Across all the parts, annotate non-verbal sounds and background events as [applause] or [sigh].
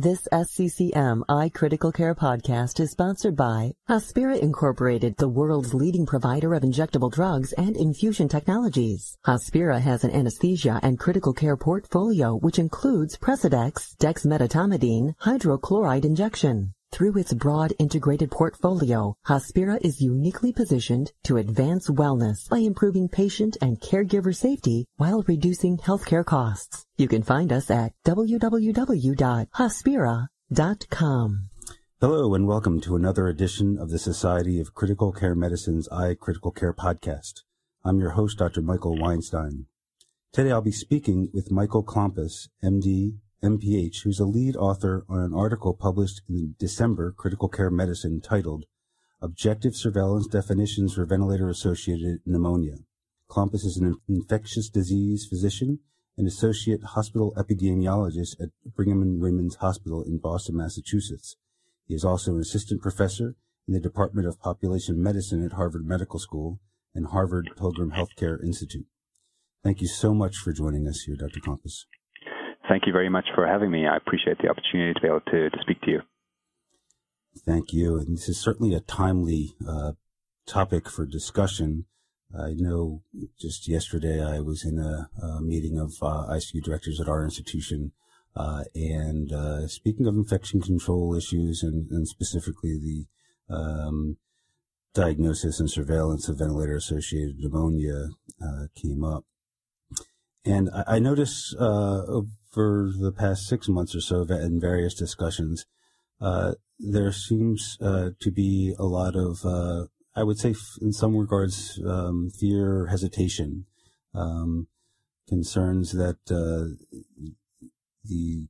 This SCCM iCritical Care podcast is sponsored by Hospira Incorporated, the world's leading provider of injectable drugs and infusion technologies. Hospira has an anesthesia and critical care portfolio which includes Precedex, dexmedetomidine, hydrochloride injection. Through its broad integrated portfolio, Hospira is uniquely positioned to advance wellness by improving patient and caregiver safety while reducing healthcare costs. You can find us at www.hospira.com. Hello and welcome to another edition of the Society of Critical Care Medicine's iCritical Care podcast. I'm your host, Dr. Michael Weinstein. Today I'll be speaking with Michael Klompas, MD, MPH, who's a lead author on an article published in December Critical Care Medicine titled Objective Surveillance Definitions for Ventilator-Associated Pneumonia. Klompas is an infectious disease physician and associate hospital epidemiologist at Brigham and Women's Hospital in Boston, Massachusetts. He is also an assistant professor in the Department of Population Medicine at Harvard Medical School and Harvard Pilgrim Healthcare Institute. Thank you so much for joining us here, Dr. Klompas. Thank you very much for having me. I appreciate the opportunity to be able to, to speak to you. Thank you. And this is certainly a timely uh, topic for discussion. I know just yesterday I was in a, a meeting of uh, ICU directors at our institution, uh, and uh, speaking of infection control issues and, and specifically the um, diagnosis and surveillance of ventilator-associated pneumonia uh, came up. And I, I notice uh, for the past six months or so in various discussions, uh, there seems uh, to be a lot of, uh, I would say, in some regards, um, fear, hesitation, um, concerns that uh, the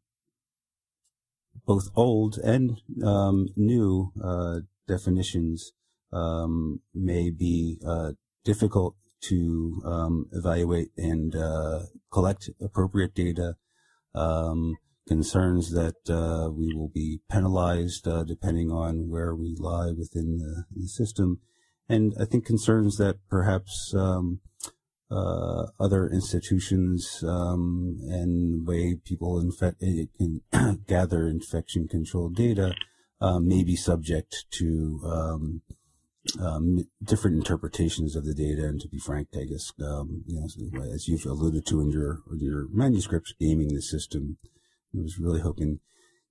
both old and um, new uh, definitions um, may be uh, difficult to um, evaluate and collect appropriate data um, concerns that uh, we will be penalized uh, depending on where we lie within the, the, system, and I think concerns that perhaps um, uh, other institutions um, and way people infect eh, can [clears throat] gather infection control data uh, may be subject to um, different interpretations of the data, and to be frank, I guess um, you know, as you've alluded to in your in your manuscripts, gaming the system. I was really hoping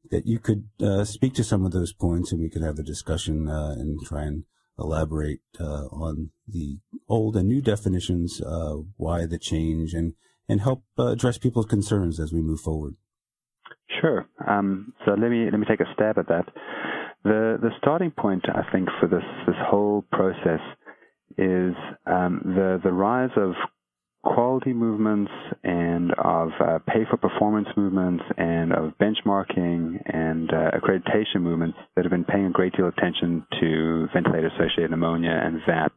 that you could uh, speak to some of those points, and we could have a discussion uh, and try and elaborate uh, on the old and new definitions, uh, why the change, and and help uh, address people's concerns as we move forward. Sure. Um, so let me let me take a stab at that. The the starting point, I think, for this this whole process is um, the the rise of quality movements and of uh, pay for performance movements and of benchmarking and uh, accreditation movements that have been paying a great deal of attention to ventilator associated pneumonia and VAP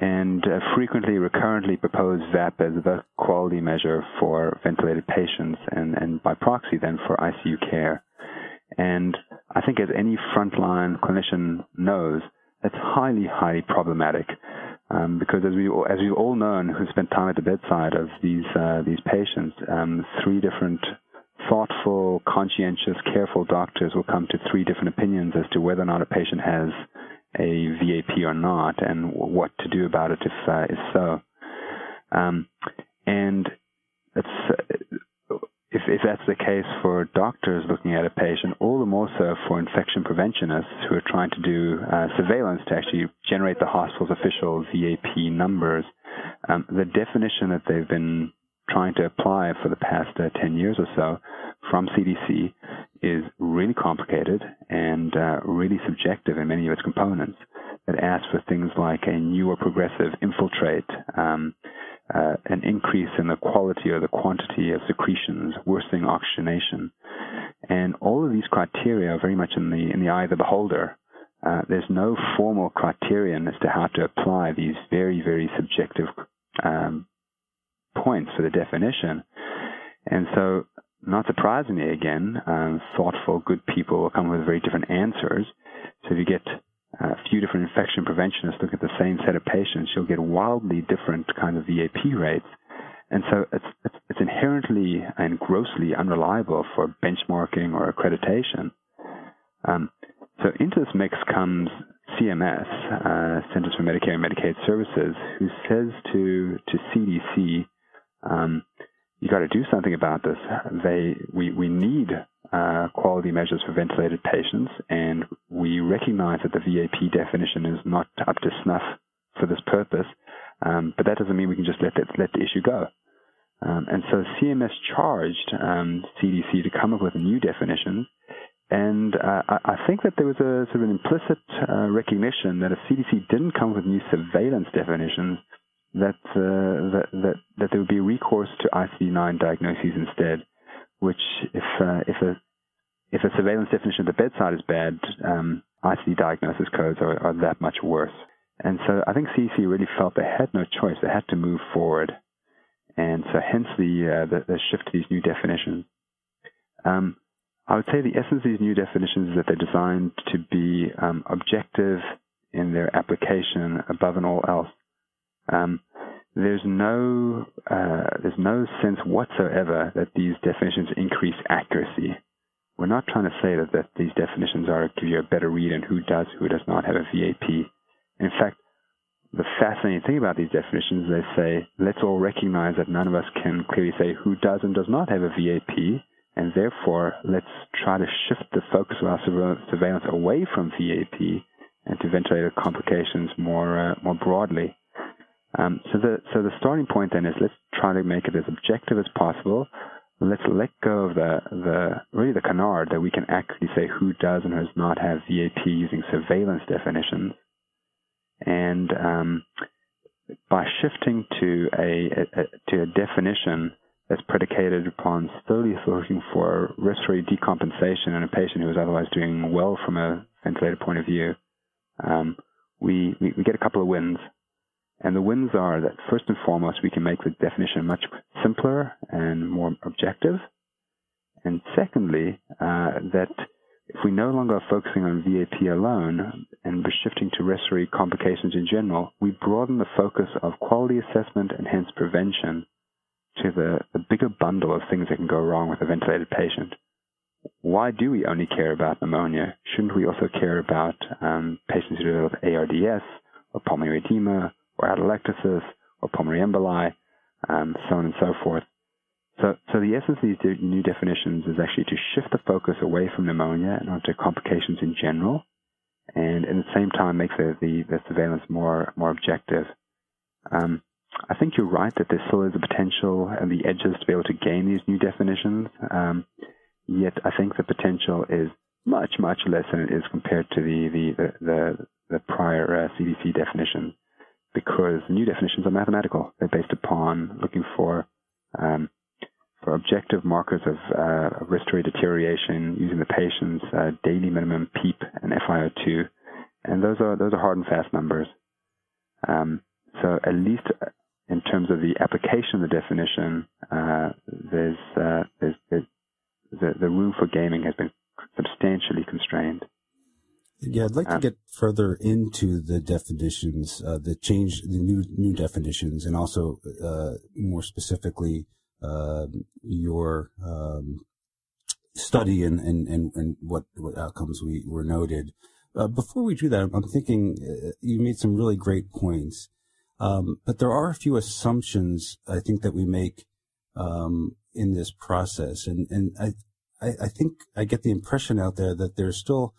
and uh, frequently recurrently propose VAP as the quality measure for ventilated patients and, and by proxy then for ICU care. And I think as any frontline clinician knows, that's highly, highly problematic. Um, because as we as we've all known who spent time at the bedside of these uh, these patients, um, three different thoughtful, conscientious, careful doctors will come to three different opinions as to whether or not a patient has a VAP or not, and what to do about it if uh, if so. Um, and it's if, that's the case for doctors looking at a patient, all the more so for infection preventionists who are trying to do uh, surveillance to actually generate the hospital's official VAP numbers. Um, the definition that they've been trying to apply for the past uh, 10 years or so from CDC is really complicated and uh, really subjective in many of its components. It asks for things like a new or progressive infiltrate, um, uh, an increase in the quality or the quantity of secretions, worsening oxygenation. And all of these criteria are very much in the, in the eye of the beholder. Uh, there's no formal criterion as to how to apply these very, very subjective um, points for the definition. And so, not surprisingly, again, um, thoughtful, good people will come with very different answers. So if you get a few different infection preventionists look at the same set of patients, you'll get wildly different kind of VAP rates. and so it's, it's, it's inherently and grossly unreliable for benchmarking or accreditation. Um, so into this mix comes CMS, uh, Centers for Medicare and Medicaid Services, who says to to CDC, um, you got to do something about this. They we we need uh, quality measures for ventilated patients, and we recognize that the VAP definition is not up to snuff for this purpose. Um, but that doesn't mean we can just let that, let the issue go. Um, and so CMS charged um, CDC to come up with a new definition. And uh, I think that there was a sort of an implicit uh, recognition that if CDC didn't come up with new surveillance definitions, that, uh, that, that, that there would be recourse to ICD-9 diagnoses instead, which if, uh, if, a, if a surveillance definition at the bedside is bad, um, ICD diagnosis codes are, are that much worse. And so I think CDC really felt they had no choice. They had to move forward. And so hence the, uh, the, the, shift to these new definitions. Um, I would say the essence of these new definitions is that they're designed to be um, objective in their application above and all else. Um, there's no uh, there's no sense whatsoever that these definitions increase accuracy. We're not trying to say that, that these definitions are give you a better read on who does who does not have a VAP. In fact, the fascinating thing about these definitions, they say, let's all recognize that none of us can clearly say who does and does not have a VAP, and therefore let's try to shift the focus of our surveillance away from VAP and to ventilator complications more uh, more broadly. Um, so the so the starting point then is let's try to make it as objective as possible. Let's let go of the the really the canard that we can accurately say who does and does not have VAP using surveillance definitions and um, by shifting to a, a, to a definition that's predicated upon slowly looking for respiratory decompensation in a patient who is otherwise doing well from a ventilator point of view, um, we, we, we get a couple of wins. And the wins are that first and foremost, we can make the definition much simpler and more objective. And secondly, uh, that if we no longer are focusing on VAP alone and we're shifting to respiratory complications in general, we broaden the focus of quality assessment and hence prevention to the, the bigger bundle of things that can go wrong with a ventilated patient. Why do we only care about pneumonia? Shouldn't we also care about um, patients who develop ARDS or pulmonary edema or atelectasis or pulmonary emboli, um, so on and so forth? So, so the essence of these new definitions is actually to shift the focus away from pneumonia and onto complications in general, and at the same time makes the, the, the surveillance more more objective. Um, I think you're right that there still is a potential and the edges to be able to gain these new definitions. Um, yet I think the potential is much much less than it is compared to the the the, the prior uh, CDC definition, because new definitions are mathematical. They're based upon looking for um, for objective markers of uh, respiratory deterioration using the patient's uh, daily minimum PEEP and FiO2, and those are those are hard and fast numbers. Um, so at least in terms of the application of the definition, uh, there's, uh, there's, there's the, the room for gaming has been substantially constrained. Yeah, I'd like to um, get further into the definitions, uh, the change, the new new definitions, and also uh, more specifically uh, your um, study and, and, and, and what, what outcomes we were noted. Uh, before we do that, I'm thinking uh, you made some really great points. Um, but there are a few assumptions I think that we make um, in this process, and and I, I, I think I get the impression out there that there's still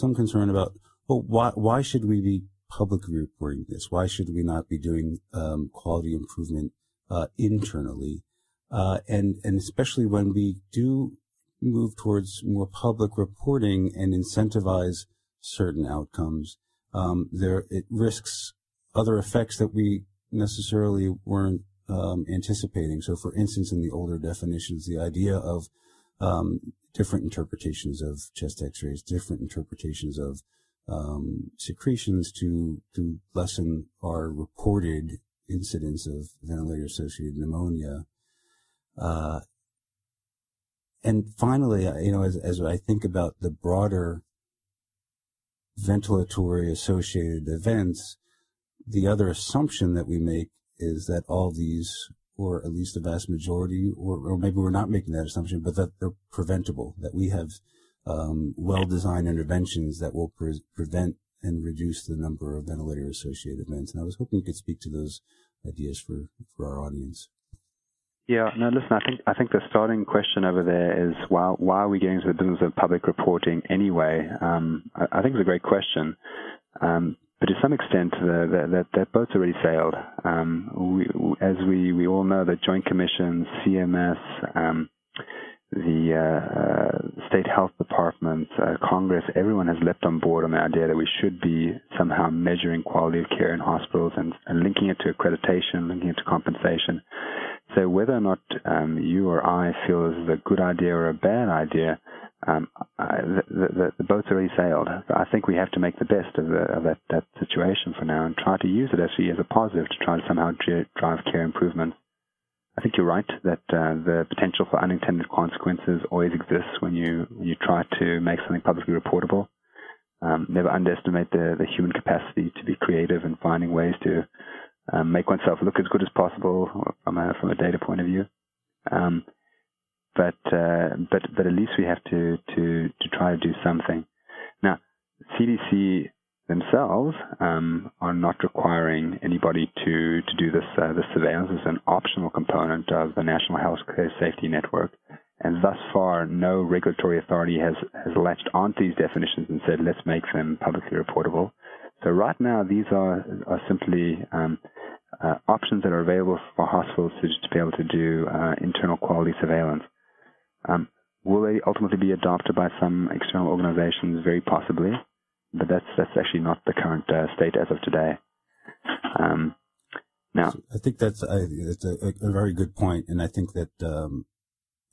some concern about well why why should we be publicly reporting this? Why should we not be doing um, quality improvement uh, internally? Uh, and, and especially when we do move towards more public reporting and incentivize certain outcomes, um, there, it risks other effects that we necessarily weren't um, anticipating. So, for instance, in the older definitions, the idea of um, different interpretations of chest X-rays, different interpretations of um, secretions to to lessen our reported incidence of ventilator-associated pneumonia. Uh, and finally, you know, as, as I think about the broader ventilatory associated events, the other assumption that we make is that all these or at least the vast majority, or, or maybe we're not making that assumption, but that they're preventable, that we have um, well-designed interventions that will pre- prevent and reduce the number of ventilator-associated events. And I was hoping you could speak to those ideas for, for our audience. Yeah, no, listen, I think I think the starting question over there is why why are we getting into the business of public reporting anyway? Um, I, I, think it's a great question. Um, but to some extent, the, the, that, that boat's already sailed. Um, we, as we, we all know, the Joint Commission, CMS, um, the uh, uh, state health departments, uh, Congress, everyone has leapt on board on the idea that we should be somehow measuring quality of care in hospitals and, and linking it to accreditation, linking it to compensation. So whether or not um, you or I feel this is a good idea or a bad idea, um, the, the, the, boat's already sailed. I think we have to make the best of, the, of that, that situation for now and try to use it actually as a positive to try to somehow drive care improvements. I think you're right that uh, the potential for unintended consequences always exists when you when you try to make something publicly reportable. Um, never underestimate the, the human capacity to be creative and finding ways to um, make oneself look as good as possible from a from a data point of view. Um, but uh, but but at least we have to to to try to do something. Now, CDC themselves um, are not requiring anybody to to do this uh, this surveillance as an optional component of the National Healthcare Safety Network. And thus far, no regulatory authority has, has latched onto these definitions and said, let's make them publicly reportable. So right now, these are, are simply um, uh, options that are available for hospitals to, to be able to do uh, internal quality surveillance. Um, will they ultimately be adopted by some external organizations? Very possibly, but that's that's actually not the current uh, state as of today. Um, now, I think that's, I, that's a, a, very good point, and I think that um,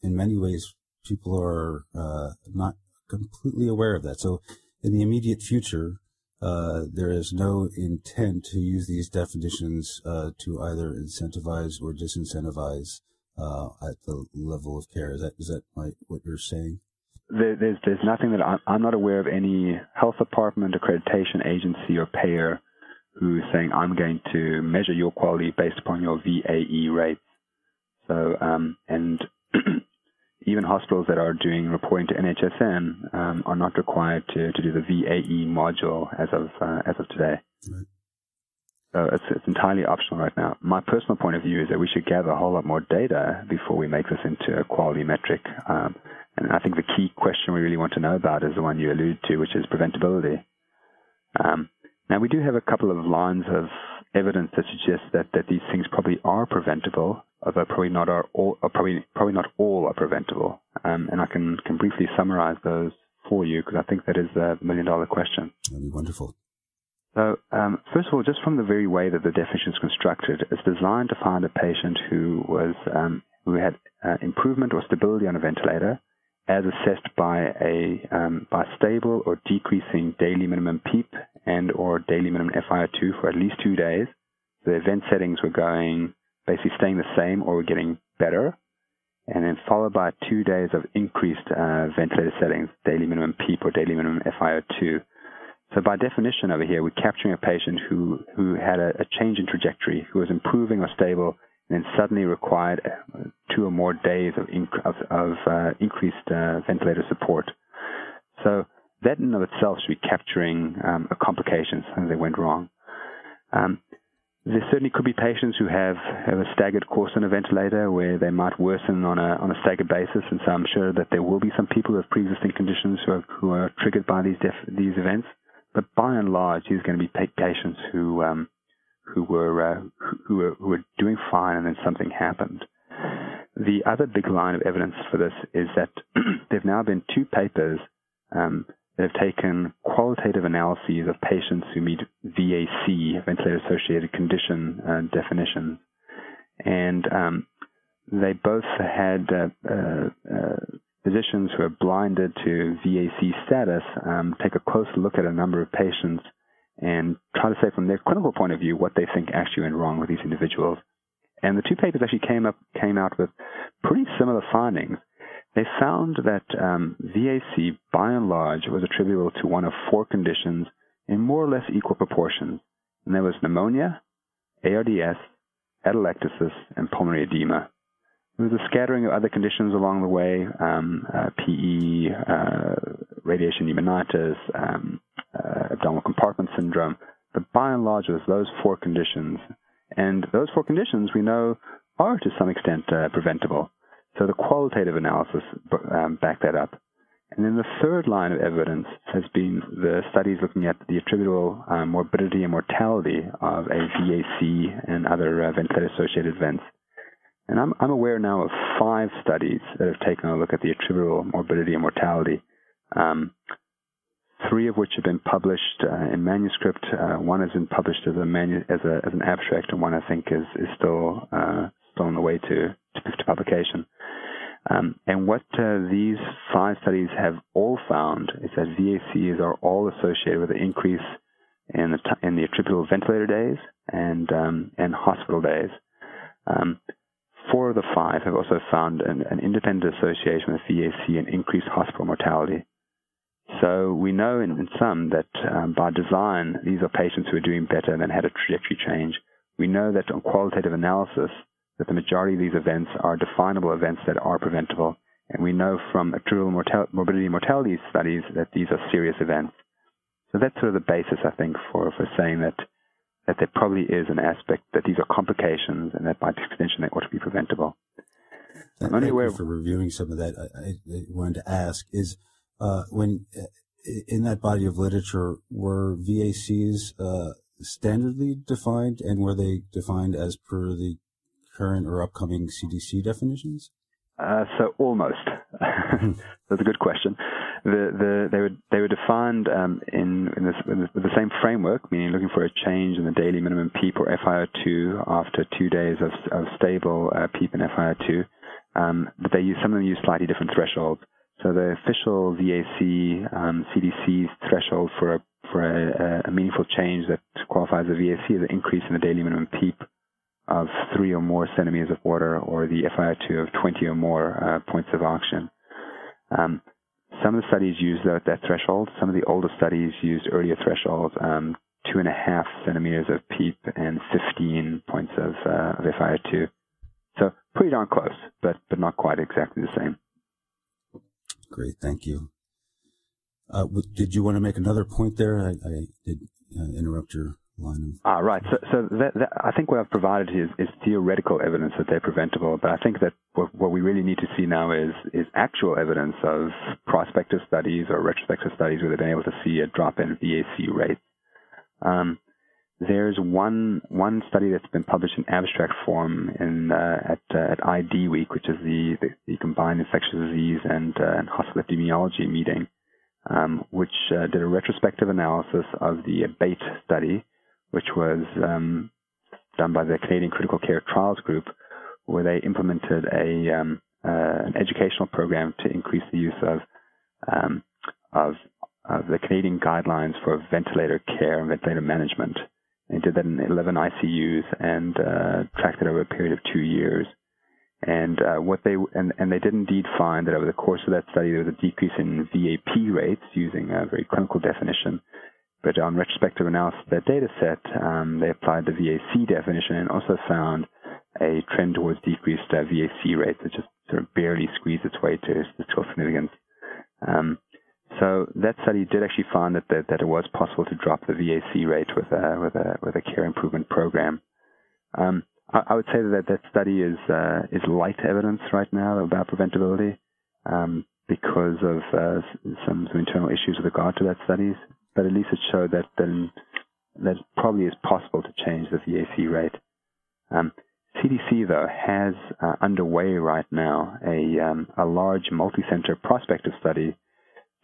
in many ways people are uh, not completely aware of that. So, in the immediate future, uh, there is no intent to use these definitions uh, to either incentivize or disincentivize uh, at the level of care. Is that is that my, what you're saying? There, there's there's nothing that I'm, I'm not aware of any health department, accreditation agency, or payer who's saying I'm going to measure your quality based upon your VAE rates. So um, and [clears throat] even hospitals that are doing reporting to NHSN um, are not required to, to do the VAE module as of uh, as of today. Right. So it's, it's entirely optional right now. My personal point of view is that we should gather a whole lot more data before we make this into a quality metric. Um, and I think the key question we really want to know about is the one you alluded to, which is preventability. Um, now we do have a couple of lines of evidence that suggests that, that these things probably are preventable, although probably not are all, probably probably not all are preventable. Um, and I can can briefly summarize those for you because I think that is the million dollar question. That'd be wonderful. So, um, first of all, just from the very way that the definition is constructed, it's designed to find a patient who was um, who had uh, improvement or stability on a ventilator, as assessed by a um, by stable or decreasing daily minimum PEEP and or daily minimum FiO2 for at least two days. The event settings were going basically staying the same or were getting better, and then followed by two days of increased uh, ventilator settings, daily minimum PEEP or daily minimum FiO2. So by definition over here, we're capturing a patient who, who had a, a change in trajectory, who was improving or stable, and then suddenly required two or more days of, inc- of, of uh, increased uh, ventilator support. So that in of itself should be capturing um, a complication, something that went wrong. Um, there certainly could be patients who have, have a staggered course on a ventilator where they might worsen on a on a staggered basis, and so I'm sure that there will be some people who have pre-existing conditions who are, who are triggered by these def- these events. But by and large, these are going to be patients who um, who were uh, who were who were doing fine, and then something happened. The other big line of evidence for this is that [clears throat] there have now been two papers um, that have taken qualitative analyses of patients who meet VAC, ventilator-associated condition uh, definitions, and um, they both had uh, uh, uh physicians who are blinded to VAC status um, take a close look at a number of patients and try to say from their clinical point of view what they think actually went wrong with these individuals. And the two papers actually came up came out with pretty similar findings. They found that um, VAC, by and large, was attributable to one of four conditions in more or less equal proportions, and there was pneumonia, ARDS, atelectasis, and pulmonary edema. There was a scattering of other conditions along the way, um, uh, PE, uh, radiation pneumonitis, um, uh, abdominal compartment syndrome, but by and large, it was those four conditions. And those four conditions we know are to some extent uh, preventable. So the qualitative analysis um, backed that up. And then the third line of evidence has been the studies looking at the attributable um, morbidity and mortality of a VAC and other uh, ventilator-associated events. And I'm, I'm aware now of five studies that have taken a look at the attributable morbidity and mortality. Um, three of which have been published uh, in manuscript. Uh, one has been published as a manu- as, a, as an abstract, and one I think is is still uh, still on the way to to, to publication. Um, and what uh, these five studies have all found is that VACs are all associated with an increase in the t- in the attributable ventilator days and um, and hospital days. Um, four of the five have also found an, an independent association with VAC and increased hospital mortality. So we know in, in some that um, by design, these are patients who are doing better and had a trajectory change. We know that on qualitative analysis, that the majority of these events are definable events that are preventable. And we know from mortal- morbidity and mortality studies that these are serious events. So that's sort of the basis, I think, for, for saying that that there probably is an aspect that these are complications and that by extension they ought to be preventable. I'm only aware for reviewing some of that. I, I wanted to ask is uh, when uh, in that body of literature were VACs uh, standardly defined and were they defined as per the current or upcoming CDC definitions? Uh, so almost. [laughs] That's a good question. The, the, they were they were defined um, in, in, this, in the same framework, meaning looking for a change in the daily minimum PEEP or FiO2 after two days of, of stable uh, PEEP and FiO2. Um, but they use some of them use slightly different thresholds. So the official VAC um, CDC's threshold for a for a, a, meaningful change that qualifies a VAC is an increase in the daily minimum PEEP of three or more centimeters of water, or the FiO2 of 20 or more uh, points of oxygen. Um, some of the studies use that, that, threshold. Some of the older studies used earlier thresholds, um, two and a half centimeters of PEEP and 15 points of, uh, of FiO2. So pretty darn close, but but not quite exactly the same. Great, thank you. Uh, did you want to make another point there? I, I did uh, interrupt your line of. Ah, right. So, so that, that, I think what I've provided is, is, theoretical evidence that they're preventable, but I think that what, what, we really need to see now is is actual evidence of prospective studies or retrospective studies where they've been able to see a drop in VAC rates. Um, there's one one study that's been published in abstract form in uh, at uh, at ID Week, which is the the, the combined infectious disease and, uh, and hospital epidemiology meeting, um, which uh, did a retrospective analysis of the ABATE study, which was um, done by the Canadian Critical Care Trials Group, where they implemented a um, uh, an educational program to increase the use of um, of of the Canadian guidelines for ventilator care and ventilator management. They did that in 11 ICUs and uh, tracked it over a period of two years. And uh, what they and, and they did indeed find that over the course of that study there was a decrease in VAP rates using a very clinical definition. But on retrospective analysis of that data set, um, they applied the VAC definition and also found a trend towards decreased uh, VAC rates that just sort of barely squeezed its way to statistical significance. Um, so that study did actually find that, that, that it was possible to drop the VAC rate with a with a with a care improvement program. Um, I, I, would say that that study is uh, is light evidence right now about preventability um, because of uh, some some internal issues with regard to that studies. But at least it showed that that probably is possible to change the VAC rate. Um, CDC though has uh, underway right now a um, a large multi-center prospective study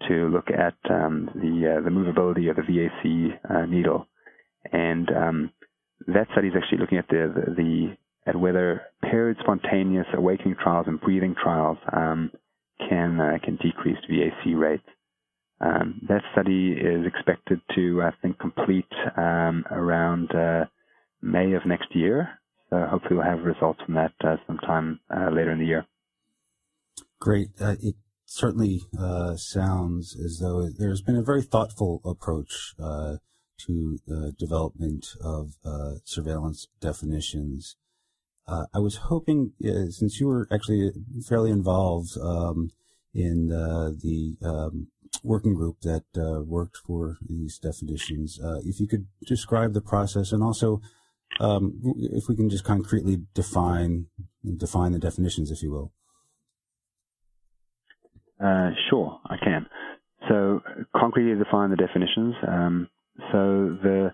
to look at um, the uh, the movability of the VAC uh, needle, and um, that study is actually looking at the, the, the at whether paired spontaneous awakening trials and breathing trials um, can uh, can decrease VAC rates. Um, that study is expected to, I think, complete um, around uh, May of next year. So hopefully we'll have results from that uh, sometime uh, later in the year. Great. it certainly uh, sounds as though there's been a very thoughtful approach uh, to the development of uh, surveillance definitions. Uh, I was hoping, uh, since you were actually fairly involved um, in the um, working group that uh, worked for these definitions, uh, if you could describe the process and also um, if we can just concretely define define the definitions, if you will. Uh, sure, I can. So concretely define the definitions. Um, so the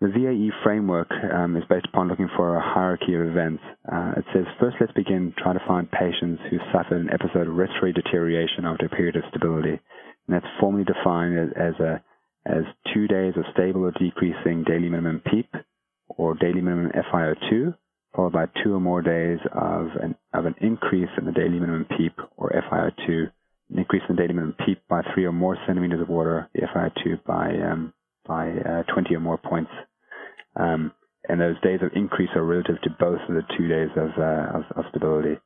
the VAE framework um, is based upon looking for a hierarchy of events. Uh, it says, first let's begin trying to find patients who suffered an episode of respiratory deterioration after a period of stability. And that's formally defined as, as, a, as two days of stable or decreasing daily minimum PEEP or daily minimum FiO2, followed by two or more days of an, of an increase in the daily minimum PEEP or FiO2, an increase in the daily minimum PEEP by three or more centimeters of water, the FiO2 by um, by uh, 20 or more points. Um, and those days of increase are relative to both of the two days of, uh, of, of, stability.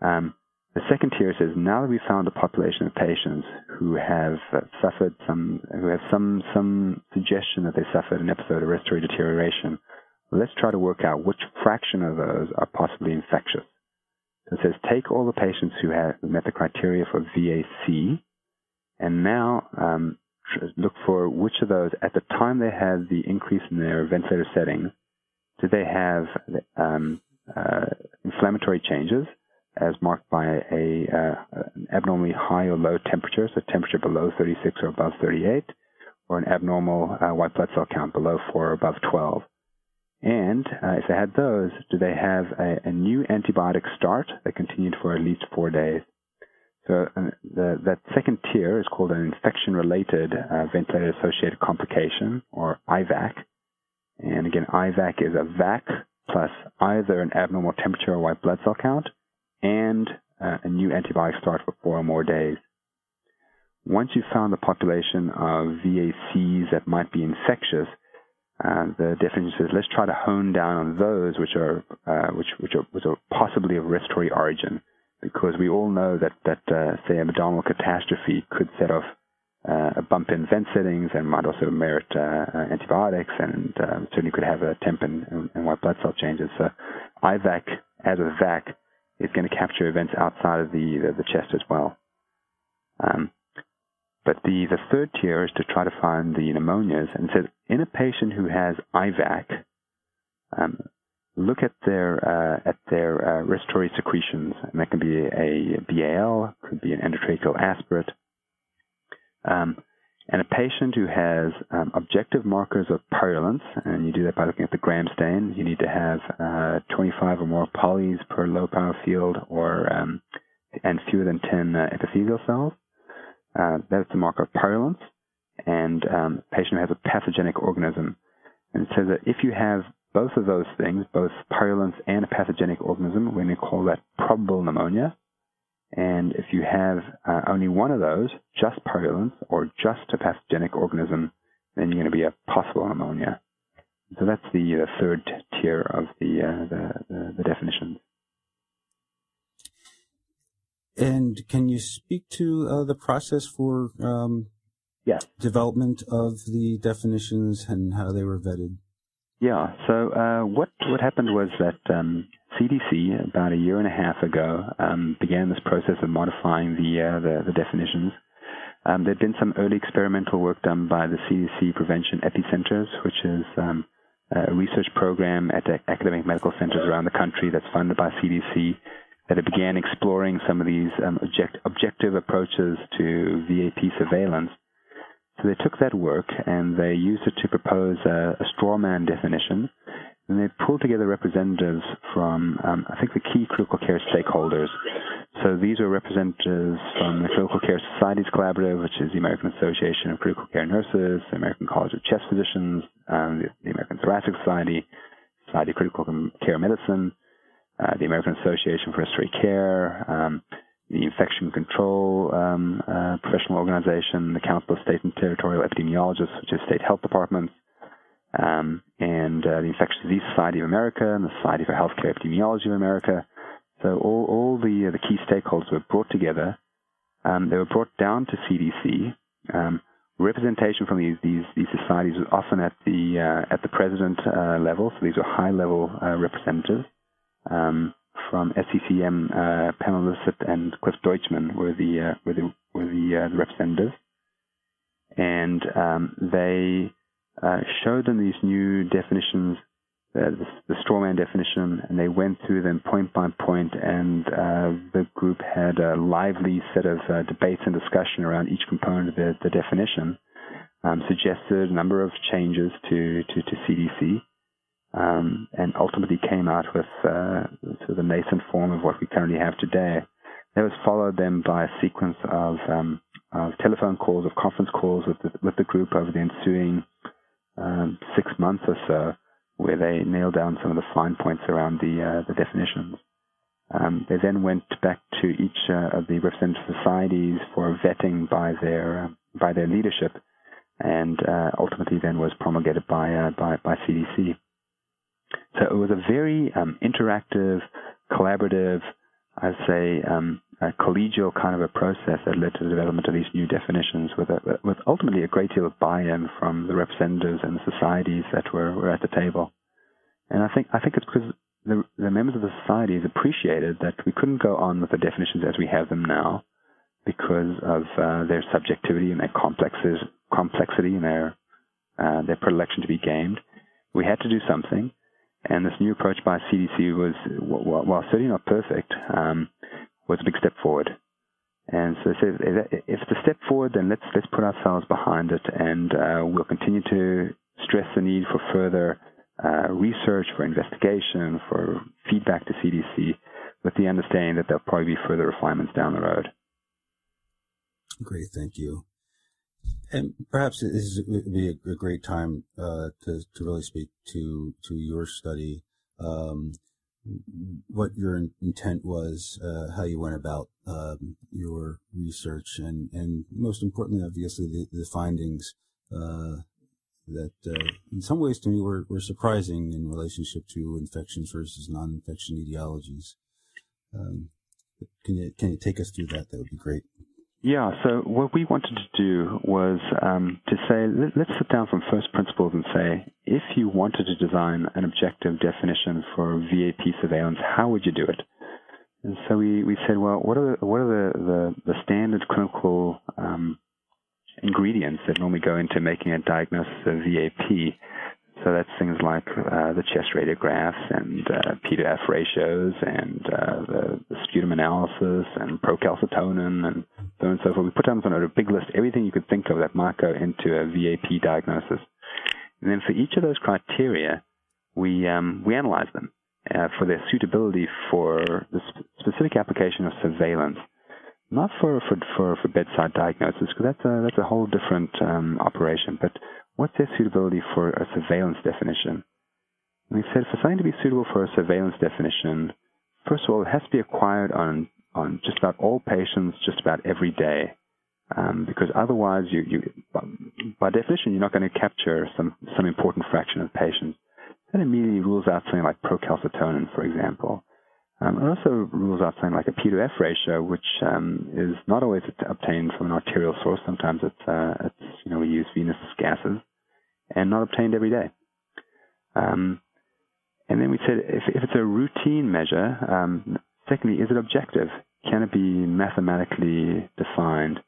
Um, the second tier says now that we've found a population of patients who have uh, suffered some, who have some some suggestion that they suffered an episode of respiratory deterioration, let's try to work out which fraction of those are possibly infectious. It says take all the patients who have met the criteria for VAC, and now um, look for which of those, at the time they had the increase in their ventilator setting, did they have um, uh, inflammatory changes as marked by a, uh, an abnormally high or low temperature, so temperature below 36 or above 38, or an abnormal uh, white blood cell count below 4 or above 12. And uh, if they had those, do they have a, a new antibiotic start that continued for at least four days? So uh, the, that second tier is called an infection-related uh, ventilator-associated complication, or IVAC. And again, IVAC is a VAC plus either an abnormal temperature or white blood cell count and uh, a new antibiotic start for four or more days. Once you've found the population of VACs that might be infectious, uh, the definition says let's try to hone down on those which are uh, which which are, which are possibly of respiratory origin because we all know that, that uh, say, abdominal catastrophe could set off uh, a bump in vent settings and might also merit uh, uh antibiotics and certainly could have a temp and, and, white blood cell changes. So IVAC as a VAC is going to capture events outside of the, the, the chest as well. Um, but the, the third tier is to try to find the pneumonias and says in a patient who has IVAC, um, look at their uh, at their uh, respiratory secretions, and that can be a BAL, could be an endotracheal aspirate. Um, and a patient who has um, objective markers of purulence, and you do that by looking at the gram stain, you need to have uh, 25 or more polys per low power field, or um, and fewer than 10 uh, epithelial cells. Uh, that's a marker of purulence, and um, patient who has a pathogenic organism. And it says that if you have both of those things, both purulence and a pathogenic organism, we're going to call that probable pneumonia. And if you have uh, only one of those, just purulence or just a pathogenic organism, then you're going to be a possible pneumonia. So that's the uh, third tier of the, uh, the, the, the definitions. And can you speak to uh, the process for um, yes. development of the definitions and how they were vetted? Yeah. So uh, what what happened was that um, CDC about a year and a half ago um, began this process of modifying the uh, the, the, definitions. Um, there'd been some early experimental work done by the CDC Prevention Epicenters, which is um, a research program at academic medical centers around the country that's funded by CDC that began exploring some of these um, object, objective approaches to VAP surveillance so they took that work and they used it to propose a, a straw man definition. And they pulled together representatives from, um, I think, the key critical care stakeholders. So these are representatives from the Critical Care Societies Collaborative, which is the American Association of Critical Care Nurses, the American College of Chest Physicians, um, the, the, American Thoracic Society, Society of Critical Care Medicine, uh, the American Association for Respiratory Care, um, the Infection Control um, uh, Professional Organization, the Council of State and Territorial Epidemiologists, which is state health departments, um, and uh, the Infectious Disease Society of America and the Society for Healthcare Epidemiology of America. So all, all the uh, the key stakeholders were brought together. Um, they were brought down to CDC. Um, representation from these, these, these societies was often at the uh, at the president uh, level, so these were high level uh, representatives. um, from SCCM, uh, Pamela and Cliff Deutschman were the uh, were the were the, the representatives, and um, they uh, showed them these new definitions, uh, the, the strawman definition, and they went through them point by point, and uh, the group had a lively set of uh, debates and discussion around each component of the, the definition, um, suggested a number of changes to, to, to CDC, um, and ultimately came out with uh, sort of the nascent form of what we currently have today. That was followed then by a sequence of, um, of telephone calls, of conference calls with the, with the group over the ensuing um, six months or so, where they nailed down some of the fine points around the uh, the definitions. Um, they then went back to each uh, of the representative societies for vetting by their uh, by their leadership, and uh, ultimately then was promulgated by uh, by by CDC. So it was a very um, interactive, collaborative, I'd say, um, a collegial kind of a process that led to the development of these new definitions with, a, with ultimately a great deal of buy-in from the representatives and the societies that were, were at the table. And I think, I think it's because the, the members of the societies appreciated that we couldn't go on with the definitions as we have them now because of uh, their subjectivity and their complexes, complexity and their, uh, their predilection to be gamed. We had to do something. And this new approach by CDC was, while certainly not perfect, um, was a big step forward. And so if it's a step forward, then let's let's put ourselves behind it, and uh, we'll continue to stress the need for further uh, research, for investigation, for feedback to CDC, with the understanding that there'll probably be further refinements down the road. Great, thank you. And perhaps this would be a, great time uh, to to really speak to to your study. Um, what your intent was, uh, how you went about um, your research, and, and most importantly, obviously, the, the findings uh, that, uh, in some ways, to me, were, were surprising in relationship to infections versus non-infection etiologies. Um, can you can you take us through that? That would be great. Yeah, so what we wanted to do was um, to say, let, us sit down from first principles and say, if you wanted to design an objective definition for VAP surveillance, how would you do it? And so we, we said, well, what are the, what are the, the, the standard clinical um, ingredients that normally go into making a diagnosis of VAP? So that's things like uh, the chest radiographs and uh, P to F ratios and uh, the, the, sputum analysis and procalcitonin and so and so forth. We put down on a big list everything you could think of that might go into a VAP diagnosis. And then for each of those criteria, we um, we analyze them uh, for their suitability for the sp- specific application of surveillance, not for for for, for bedside diagnosis because that's a that's a whole different um, operation, but what's their suitability for a surveillance definition? And we said for something to be suitable for a surveillance definition, first of all, it has to be acquired on, on just about all patients just about every day. Um, because otherwise, you, you, by definition, you're not going to capture some, some important fraction of patients. That immediately rules out something like procalcitonin, for example. Um, it also rules out something like a P to F ratio, which um, is not always obtained from an arterial source. Sometimes it's, uh, it's, you know, we use venous gases and not obtained every day. Um, and then we said if, if it's a routine measure, um, secondly, is it objective? Can it be mathematically defined?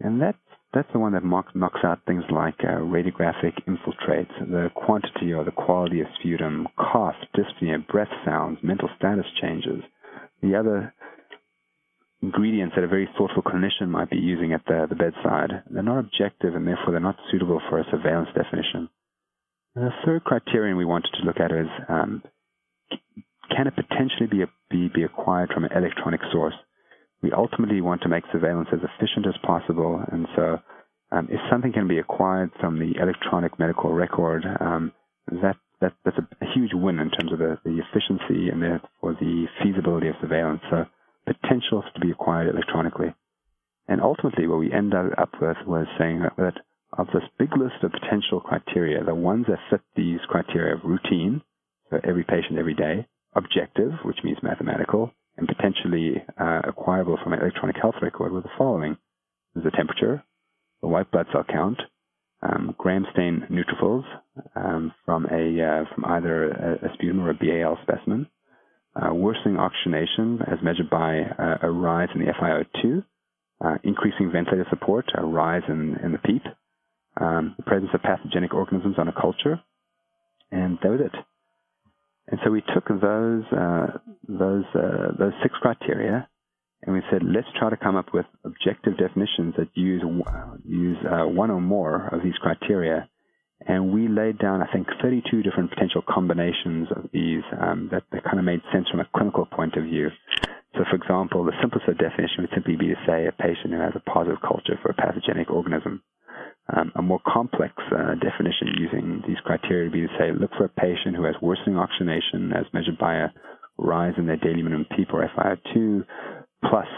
And that's that's the one that knocks out things like uh, radiographic infiltrates, the quantity or the quality of sputum, cough, dyspnea, breath sounds, mental status changes. The other ingredients that a very thoughtful clinician might be using at the, the bedside, they're not objective and therefore they're not suitable for a surveillance definition. And the third criterion we wanted to look at is um, can it potentially be, a, be, be acquired from an electronic source? we ultimately want to make surveillance as efficient as possible. And so, um, if something can be acquired from the electronic medical record, um, that, that that's a, huge win in terms of the, the efficiency and therefore the feasibility of surveillance. So, potentials to be acquired electronically. And ultimately, what we end up with was saying that, that of this big list of potential criteria, the ones that fit these criteria of routine, so every patient every day, objective, which means mathematical, and potentially uh, acquirable from an electronic health record were the following: There's the temperature, the white blood cell count, um, gram stain neutrophils um, from a uh, from either a, a, sputum or a BAL specimen, uh, worsening oxygenation as measured by uh, a rise in the FiO2, uh, increasing ventilator support, a rise in, in the PEEP, um, the presence of pathogenic organisms on a culture, and that was it. And so we took those uh, those uh, those six criteria, and we said let's try to come up with objective definitions that use use uh, one or more of these criteria. And we laid down, I think, 32 different potential combinations of these um, that, that kind of made sense from a clinical point of view. So, for example, the simplest definition would simply be to say a patient who has a positive culture for a pathogenic organism. Um, a more complex uh, definition using these criteria would be to say, look for a patient who has worsening oxygenation as measured by a rise in their daily minimum PEEP or FiO2, plus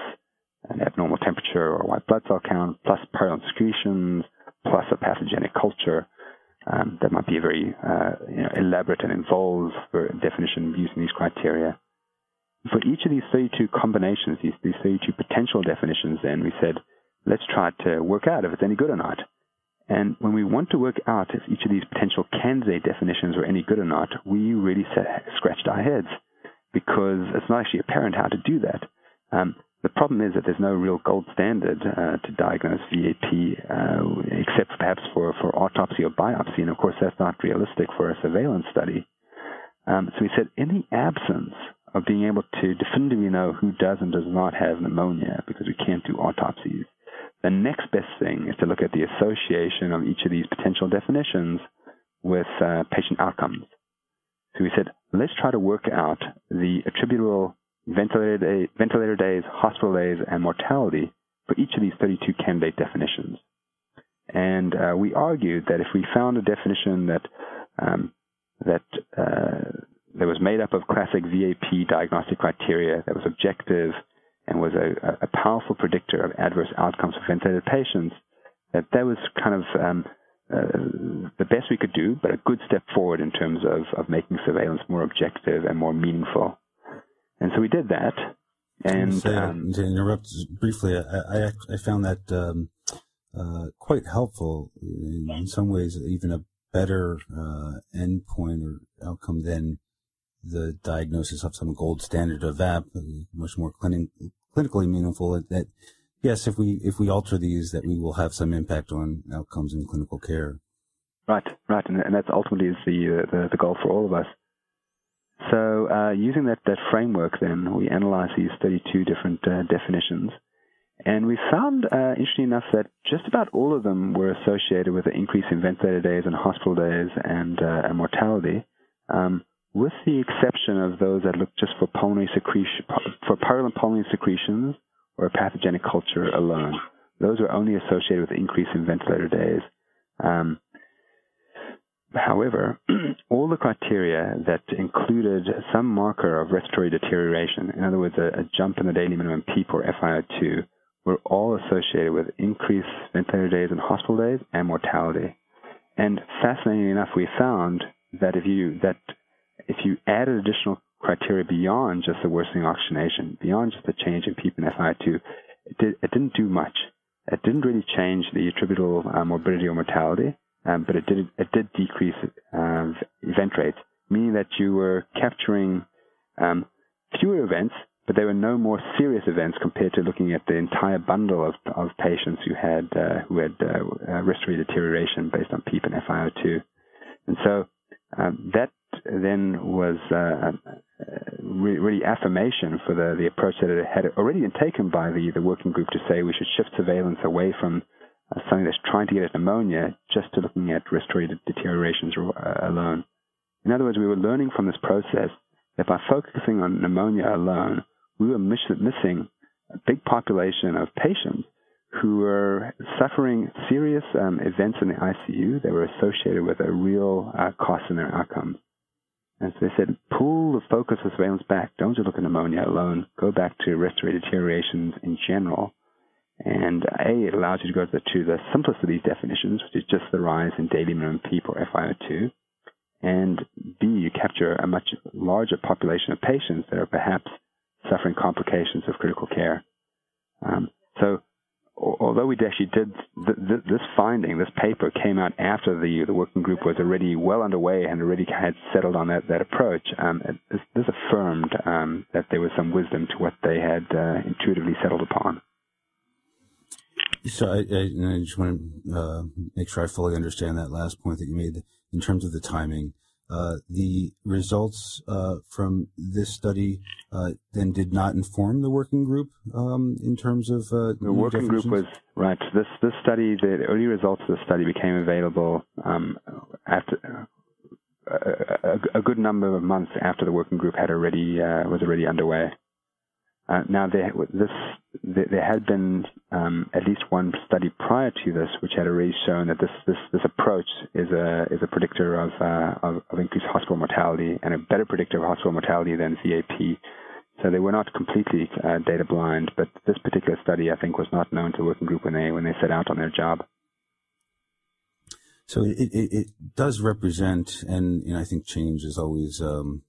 an abnormal temperature or white blood cell count, plus purulent secretions, plus a pathogenic culture. Um, that might be a very uh, you know, elaborate and involved definition using these criteria. For each of these 32 combinations, these, these 32 potential definitions, then we said, let's try to work out if it's any good or not. And when we want to work out if each of these potential candidate definitions are any good or not, we really scratched our heads because it's not actually apparent how to do that. Um, the problem is that there's no real gold standard uh, to diagnose VAP, uh, except perhaps for, for autopsy or biopsy, and of course that's not realistic for a surveillance study. Um, so we said, in the absence of being able to definitively know who does and does not have pneumonia, because we can't do autopsies, the next best thing is to look at the association of each of these potential definitions with uh, patient outcomes. So we said, let's try to work out the attributable ventilator, day, ventilator days, hospital days, and mortality for each of these 32 candidate definitions. And uh, we argued that if we found a definition that um, that uh, that was made up of classic VAP diagnostic criteria, that was objective, and was a, a powerful predictor of adverse outcomes for ventilated patients, that that was kind of um, uh, the best we could do, but a good step forward in terms of, of making surveillance more objective and more meaningful. And so we did that. And say, um, to interrupt briefly, I, I, I found that um, uh, quite helpful in some ways, even a better uh, endpoint or outcome than the diagnosis of some gold standard of VAP, much more clinic, clinically meaningful that yes, if we if we alter these, that we will have some impact on outcomes in clinical care. Right, right, and, and that's ultimately is the, uh, the, the goal for all of us. So uh, using that that framework, then we analyze these 32 different uh, definitions, and we found, uh, interesting enough, that just about all of them were associated with an increase in ventilator days and hospital days and, uh, and mortality. Um, with the exception of those that look just for pulmonary secretion, for purulent pulmonary secretions or a pathogenic culture alone. Those are only associated with increase in ventilator days. Um, however, [clears throat] all the criteria that included some marker of respiratory deterioration, in other words, a, a jump in the daily minimum PEEP or FiO2, were all associated with increased ventilator days and hospital days and mortality. And fascinatingly enough, we found that if you that if you added additional criteria beyond just the worsening oxygenation, beyond just the change in PEEP and FiO2, it, did, it didn't do much. It didn't really change the attributable uh, morbidity or mortality, um, but it did it did decrease uh, event rates, meaning that you were capturing um, fewer events, but there were no more serious events compared to looking at the entire bundle of, of patients who had uh, who had uh, uh, respiratory deterioration based on PEEP and FiO2, and so um, that then was uh, re- really affirmation for the, the approach that had already been taken by the, the working group to say we should shift surveillance away from uh, something that's trying to get at pneumonia just to looking at respiratory deteriorations uh, alone. In other words, we were learning from this process that by focusing on pneumonia alone, we were miss- missing a big population of patients who were suffering serious um, events in the ICU that were associated with a real uh, cost in their outcomes. And so they said, pull the focus of surveillance back. Don't just look at pneumonia alone. Go back to respiratory deteriorations in general. And A, it allows you to go to the, to the simplest of these definitions, which is just the rise in daily minimum PEEP or FiO2. And B, you capture a much larger population of patients that are perhaps suffering complications of critical care. Um, so although we actually did th- th- this finding, this paper came out after the the working group was already well underway and already had settled on that that approach. Um, this, this, affirmed um, that there was some wisdom to what they had uh, intuitively settled upon. So I, I, I just want to uh, make sure I fully understand that last point that you made in terms of the timing. Uh, the results uh, from this study uh, then did not inform the working group um, in terms of uh, the working group was right. This this study, the early results of the study became available um, after a, a, a, good number of months after the working group had already uh, was already underway. Uh, now, there, this, there had been um, at least one study prior to this, which had already shown that this, this, this approach is a, is a predictor of, uh, of, of, increased hospital mortality and a better predictor of hospital mortality than VAP. So they were not completely uh, data blind, but this particular study, I think, was not known to the working group when they when they set out on their job. So it, it, it does represent, and know, I think change is always um,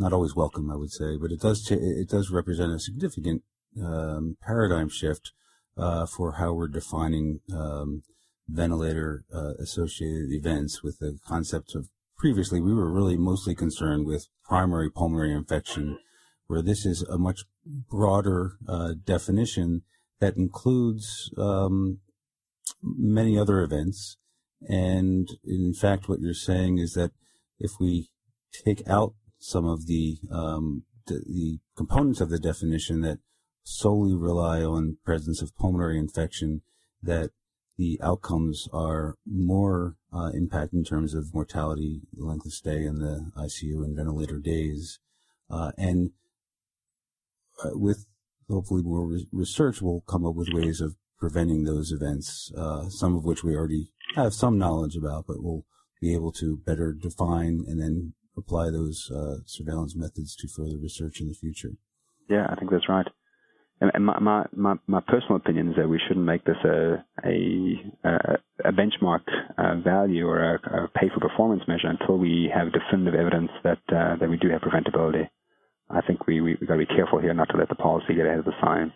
not always welcome, I would say, but it does it does represent a significant um, paradigm shift uh, for how we're defining um, ventilator uh, associated events with the concept of previously we were really mostly concerned with primary pulmonary infection, where this is a much broader uh, definition that includes um, many other events. And in fact, what you're saying is that if we take out some of the, um, the, the components of the definition that solely rely on presence of pulmonary infection, that the outcomes are more uh, impact in terms of mortality, length of stay in the ICU, and ventilator days. Uh, and uh, with hopefully more re- research, we'll come up with ways of preventing those events, uh, some of which we already have some knowledge about, but we'll be able to better define and then apply those uh, surveillance methods to further research in the future. Yeah, I think that's right. And my, my, my, my personal opinion is that we shouldn't make this a a, a benchmark uh, value or a, a, pay for performance measure until we have definitive evidence that uh, that we do have preventability. I think we we, we got to be careful here not to let the policy get ahead of the science.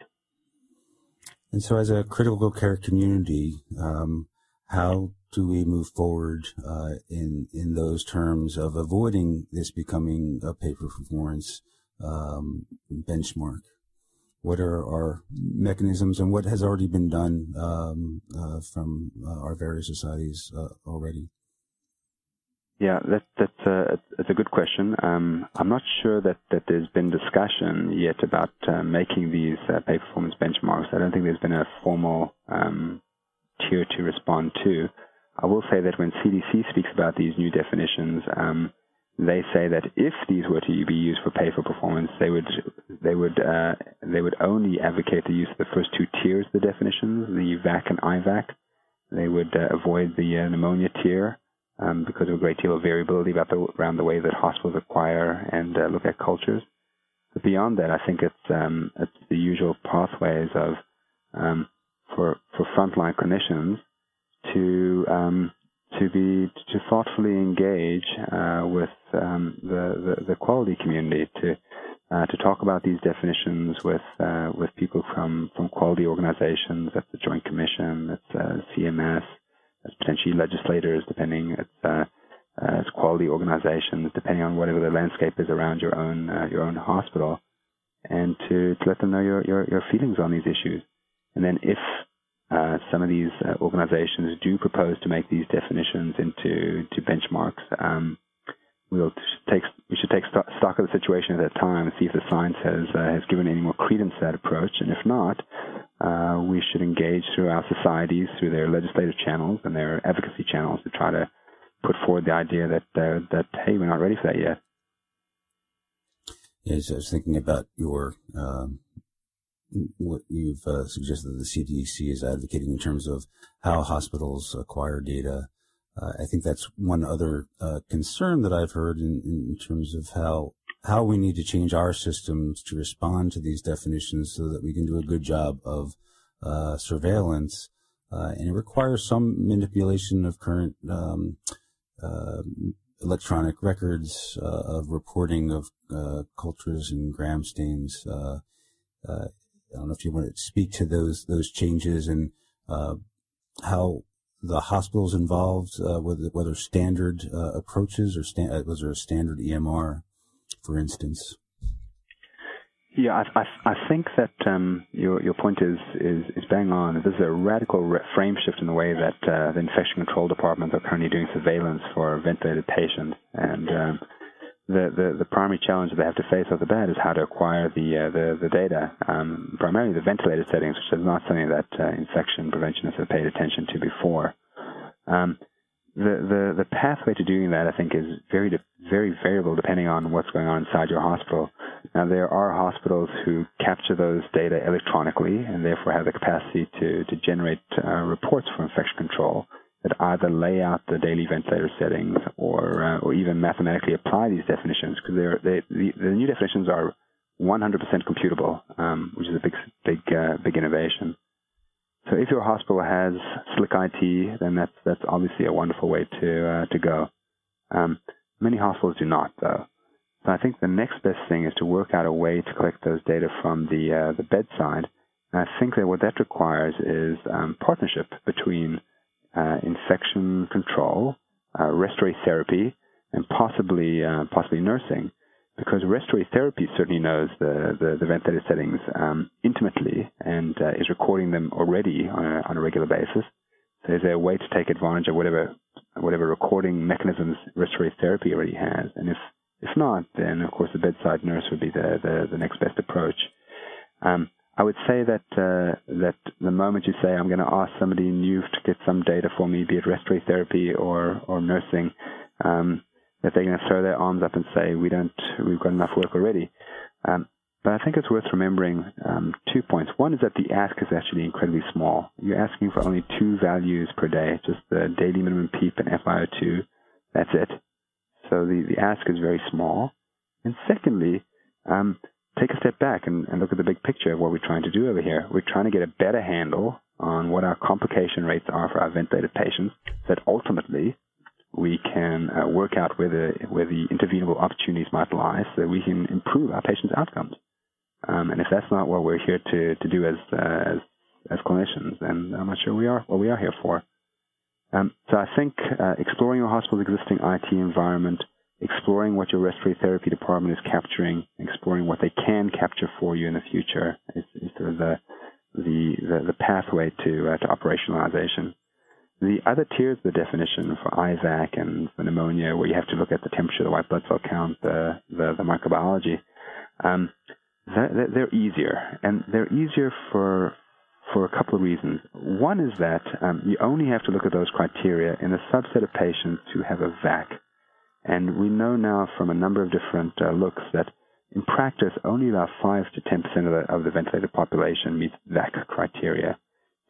And so, as a critical care community, um, how do we move forward uh, in in those terms of avoiding this becoming a pay for performance um, benchmark? What are our mechanisms, and what has already been done um, uh, from uh, our various societies uh, already? Yeah, that, that's a, that's a good question. Um, I'm not sure that, that there's been discussion yet about uh, making these uh, pay performance benchmarks. I don't think there's been a formal um, tier to respond to. I will say that when CDC speaks about these new definitions, um, they say that if these were to be used for pay for performance, they would they would uh, they would only advocate the use of the first two tiers of the definitions, the VAC and IVAC. They would uh, avoid the uh, pneumonia tier um, because of a great deal of variability about the, around the way that hospitals acquire and uh, look at cultures. But beyond that, I think it's um, it's the usual pathways of um, for for frontline clinicians to um, to be to thoughtfully engage uh, with um, the, the, the quality community to uh, to talk about these definitions with uh, with people from from quality organizations. That's the Joint Commission. That's uh, CMS. That's potentially legislators, depending. It's uh, uh, quality organizations, depending on whatever the landscape is around your own your own hospital, and to, to let them know your, your your feelings on these issues. And then if uh, some of these uh, organizations do propose to make these definitions into to benchmarks. Um, we'll take we should take stock of the situation at that time and see if the science has uh, has given any more credence to that approach, and if not, uh, we should engage through our societies, through their legislative channels and their advocacy channels, to try to put forward the idea that uh, that hey, we're not ready for that yet. Yes, I was thinking about your um, what you've uh, suggested that the CDC is advocating in terms of how hospitals acquire data. Uh, I think that's one other uh, concern that I've heard in, in, terms of how how we need to change our systems to respond to these definitions so that we can do a good job of uh, surveillance. Uh, and it requires some manipulation of current um, uh, electronic records of reporting of cultures and gram stains. I don't know if you want to speak to those those changes and uh, how the hospitals involved, uh, whether, whether standard uh, approaches or uh, was there a standard EMR, for instance? Yeah, I, I, I think that um, your your point is, is, is bang on. This is a radical re- frame shift in the way that uh, the infection control departments are currently doing surveillance for ventilated patients, and um, the, the, the primary challenge that they have to face off the bat is how to acquire the uh, the, the data, um, primarily the ventilated settings, which is not something that uh, infection preventionists have paid attention to before. Um, the, the the pathway to doing that, I think, is very very variable depending on what's going on inside your hospital. Now, there are hospitals who capture those data electronically and therefore have the capacity to to generate uh, reports for infection control that either lay out the daily ventilator settings or uh, or even mathematically apply these definitions because they're they, the, the new definitions are 100% computable, um, which is a big big uh, big innovation. So if your hospital has slick IT, then that's that's obviously a wonderful way to uh, to go. Um, many hospitals do not, though. So I think the next best thing is to work out a way to collect those data from the uh, the bedside. And I think that what that requires is um, partnership between uh, infection control, uh, respiratory therapy, and possibly uh, possibly nursing, because respiratory therapy certainly knows the the, the ventilator settings um, intimately and uh, is recording them already on a, on a regular basis. So is there a way to take advantage of whatever whatever recording mechanisms respiratory therapy already has? And if if not, then of course the bedside nurse would be the the, the next best approach. Um, I would say that uh, that the moment you say I'm going to ask somebody new to get some data for me, be it respiratory therapy or or nursing, um, that they're going to throw their arms up and say we don't, we've got enough work already. Um, but I think it's worth remembering um, two points. One is that the ask is actually incredibly small. You're asking for only two values per day, just the daily minimum PEEP and FiO2. That's it. So the, the ask is very small. And secondly, um, take a step back and, and look at the big picture of what we're trying to do over here. We're trying to get a better handle on what our complication rates are for our ventilated patients, so that ultimately we can uh, work out where the where the intervenable opportunities might lie, so that we can improve our patients' outcomes. Um, and if that's not what we're here to, to do as, uh, as as clinicians, then I'm not sure we are what we are here for. Um, so I think uh, exploring your hospital's existing IT environment, exploring what your respiratory therapy department is capturing, exploring what they can capture for you in the future is, is sort of the, the, the, the pathway to, uh, to operationalization. The other tiers of the definition for IVAC and for pneumonia, where you have to look at the temperature, the white blood cell count, the, the, the microbiology, um, they're, they're easier. And they're easier for, for a couple of reasons. One is that um, you only have to look at those criteria in a subset of patients who have a VAC. And we know now from a number of different uh, looks that in practice, only about 5 to 10% of the, of the ventilated population meets that criteria.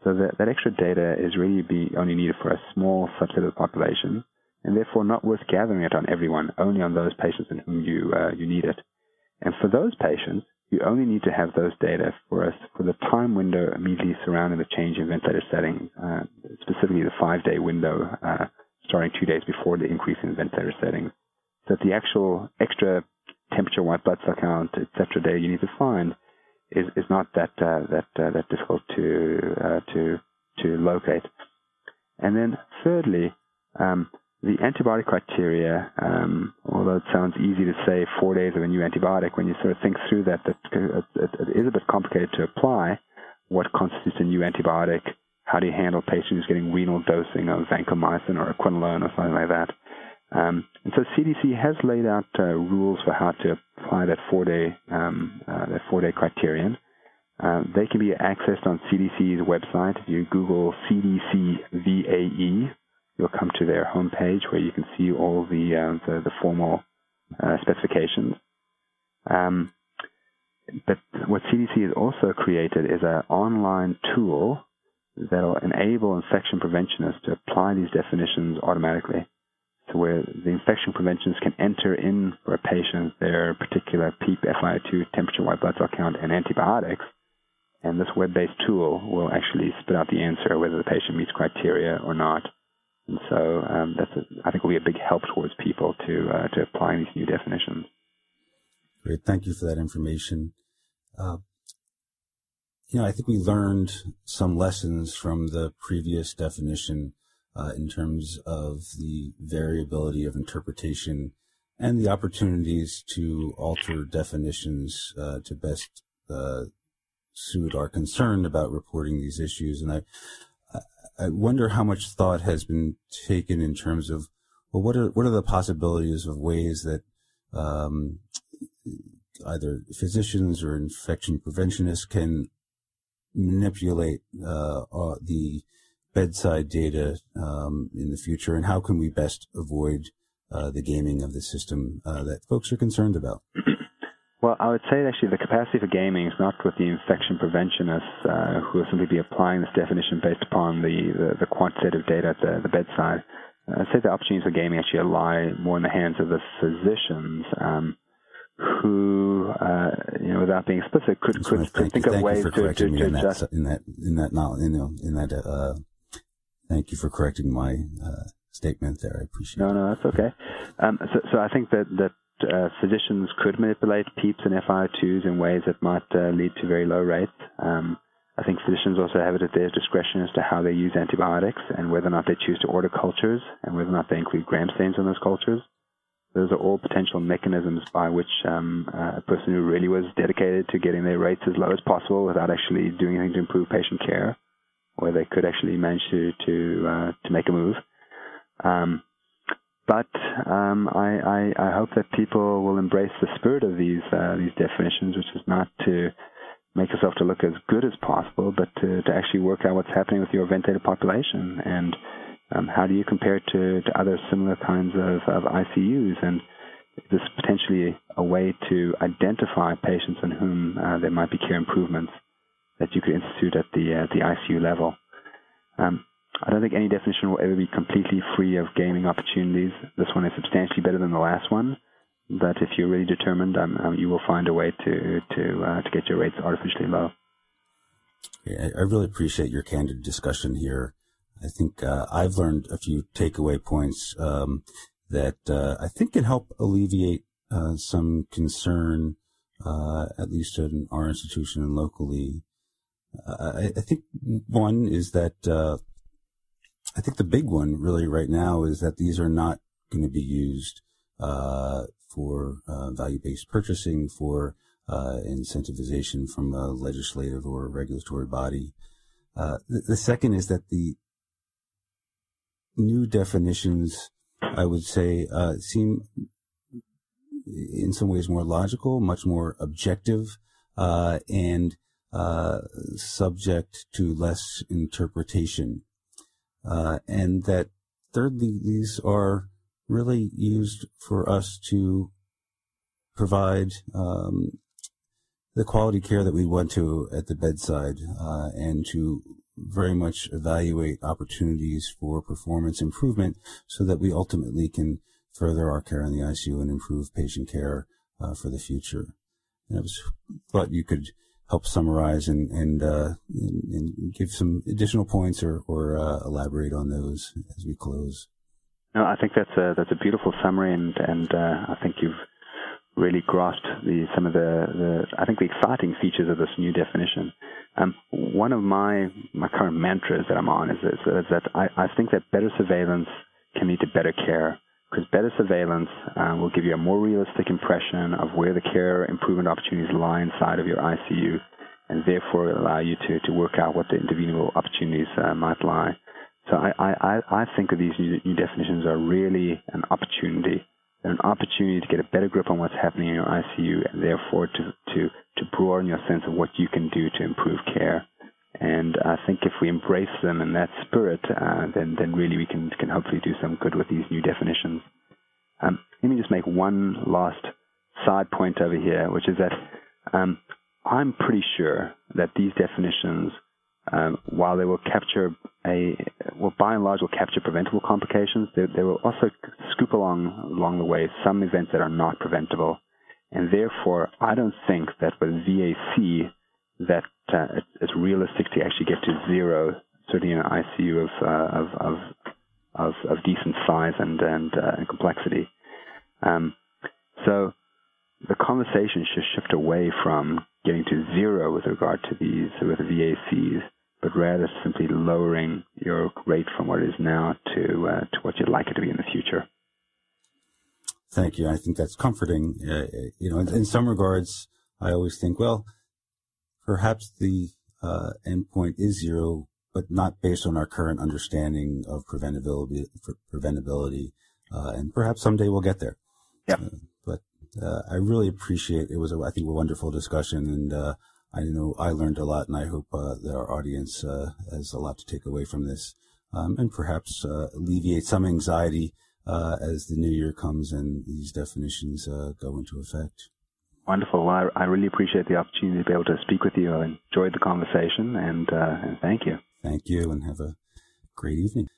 So that, that extra data is really be only needed for a small subset of the population, and therefore not worth gathering it on everyone, only on those patients in whom you, uh, you need it. And for those patients, you only need to have those data for us for the time window immediately surrounding the change in ventilator setting, uh, specifically the five-day window uh, starting two days before the increase in ventilator settings. So that the actual extra temperature, white blood cell count, etc. data you need to find is, is not that uh, that uh, that difficult to uh, to to locate. And then thirdly, um, the antibiotic criteria, um, although it sounds easy to say four days of a new antibiotic, when you sort of think through that, that it, it is a bit complicated to apply. What constitutes a new antibiotic? How do you handle patients who's getting renal dosing of vancomycin or quinolone or something like that? Um, and so CDC has laid out uh, rules for how to apply that four-day um, uh, that four-day criterion. Uh, they can be accessed on CDC's website. If you Google CDC VAE, you'll come to their homepage where you can see all the uh, the, the, formal uh, specifications. Um, but what CDC has also created is an online tool that will enable infection preventionists to apply these definitions automatically to where the infection preventionists can enter in for a patient their particular PEEP, FiO2, temperature, white blood cell count, and antibiotics. And this web-based tool will actually spit out the answer whether the patient meets criteria or not. And so um, that's a, I think will be a big help towards people to uh, to applying these new definitions. Great, thank you for that information. Uh, you know, I think we learned some lessons from the previous definition uh, in terms of the variability of interpretation and the opportunities to alter definitions uh, to best uh, suit our concern about reporting these issues. And I, I wonder how much thought has been taken in terms of, well, what are what are the possibilities of ways that um, either physicians or infection preventionists can manipulate uh, the bedside data um, in the future, and how can we best avoid uh, the gaming of the system uh, that folks are concerned about? [clears throat] Well, I would say actually the capacity for gaming is not with the infection preventionists uh, who will simply be applying this definition based upon the, the, the quantitative data at the, the bedside. I'd say the opportunities for gaming actually lie more in the hands of the physicians. Um, who, uh, you know, without being explicit, could, could, could think of ways to, to, to adjust. That, in that, in that, knowledge, you in that, uh, thank you for correcting my, uh, statement there. I appreciate no, it. No, no, that's okay. Um, so, so I think that, that, uh, physicians could manipulate PEEPs and FiO2s in ways that might uh, lead to very low rates. Um, I think physicians also have it at their discretion as to how they use antibiotics and whether or not they choose to order cultures and whether or not they include gram stains on those cultures. Those are all potential mechanisms by which um, a person who really was dedicated to getting their rates as low as possible without actually doing anything to improve patient care, or they could actually manage to to uh, to make a move. Um, but um, I, I, I, hope that people will embrace the spirit of these uh, these definitions, which is not to make yourself to look as good as possible, but to, to actually work out what's happening with your ventilated population and um, how do you compare it to, to other similar kinds of, of ICUs? And is this is potentially a way to identify patients in whom uh, there might be care improvements that you could institute at the uh, the ICU level. Um, I don't think any definition will ever be completely free of gaming opportunities. This one is substantially better than the last one, but if you're really determined, um, um, you will find a way to to uh, to get your rates artificially low. Yeah, I really appreciate your candid discussion here. I think uh, I've learned a few takeaway points um, that uh, I think can help alleviate uh, some concern, uh, at least in our institution and locally. Uh, I, I, think one is that uh, I think the big one really right now is that these are not going to be used for value-based purchasing for incentivization from a legislative or regulatory body. Uh, the, the, second is that the new definitions, I would say, uh, seem in some ways more logical, much more objective, uh, and uh, subject to less interpretation. Uh, and that thirdly, these are really used for us to provide um, the quality care that we want to at the bedside uh, and to very much evaluate opportunities for performance improvement so that we ultimately can further our care in the ICU and improve patient care uh, for the future. And I was thought you could help summarize and and, uh, and, and give some additional points or, or uh, elaborate on those as we close. No, I think that's a that's a beautiful summary, and and uh, I think you've really grasped the some of the, the I think the exciting features of this new definition. Um, one of my my current mantras that I'm on is, is, is that I, I, think that better surveillance can lead to better care because better surveillance uh, will give you a more realistic impression of where the care improvement opportunities lie inside of your ICU, and therefore allow you to, to work out what the intervenable opportunities uh, might lie. So I, I, I think of these new, new definitions are really an opportunity an opportunity to get a better grip on what's happening in your ICU and therefore to, to, to broaden your sense of what you can do to improve care. And I think if we embrace them in that spirit, uh, then, then really we can, can hopefully do some good with these new definitions. Um, let me just make one last side point over here, which is that um, I'm pretty sure that these definitions um, while they will capture a, well, by and large, will capture preventable complications, they, will also scoop along along the way some events that are not preventable, and therefore, I don't think that with VAC that uh, it's realistic to actually get to zero, certainly in an ICU of uh, of, of, of of decent size and and, uh, and complexity. Um, so the conversation should shift away from getting to zero with regard to these with VACs, but rather simply lowering your rate from what it is now to uh, to what you'd like it to be in the future. Thank you. I think that's comforting. Uh, you know, in, in, some regards, I always think, well, perhaps the uh, endpoint is zero, but not based on our current understanding of preventability. Preventability, uh, and perhaps someday we'll get there. Yeah. Uh, but uh, I really appreciate it. Was a, I think a wonderful discussion, and uh, I know I learned a lot, and I hope that our audience has a lot to take away from this, um, and perhaps alleviate some anxiety uh, as the new year comes and these definitions uh, go into effect. Wonderful. Well, I, I, really appreciate the opportunity to be able to speak with you. I enjoyed the conversation, and, uh, and thank you. Thank you, and have a great evening.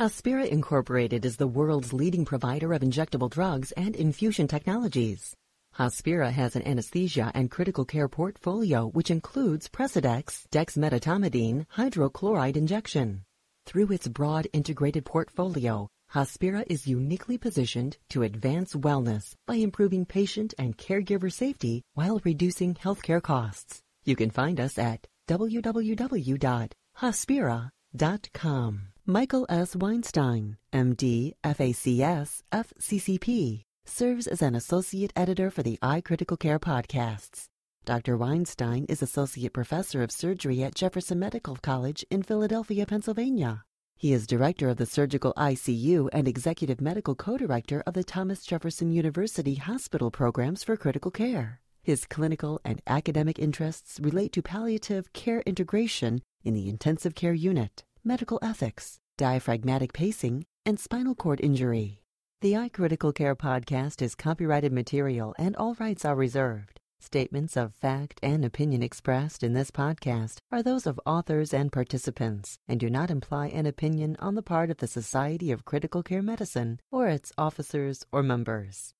Hospira Incorporated is the world's leading provider of injectable drugs and infusion technologies. Hospira has an anesthesia and critical care portfolio which includes Precedex, dexmedetomidine, hydrochloride injection. Through its broad integrated portfolio, Hospira is uniquely positioned to advance wellness by improving patient and caregiver safety while reducing healthcare costs. You can find us at www.hospira.com. Michael S. Weinstein, MD, FACS, FCCP, serves as an associate editor for the iCritical Care podcasts. Dr. Weinstein is Associate Professor of Surgery at Jefferson Medical College in Philadelphia, Pennsylvania. He is director of the Surgical ICU and executive medical co-director of the Thomas Jefferson University Hospital Programs for Critical Care. His clinical and academic interests relate to palliative care integration in the intensive care unit, medical ethics, diaphragmatic pacing, and spinal cord injury. The iCritical Care podcast is copyrighted material and all rights are reserved. Statements of fact and opinion expressed in this podcast are those of authors and participants and do not imply an opinion on the part of the Society of Critical Care Medicine or its officers or members.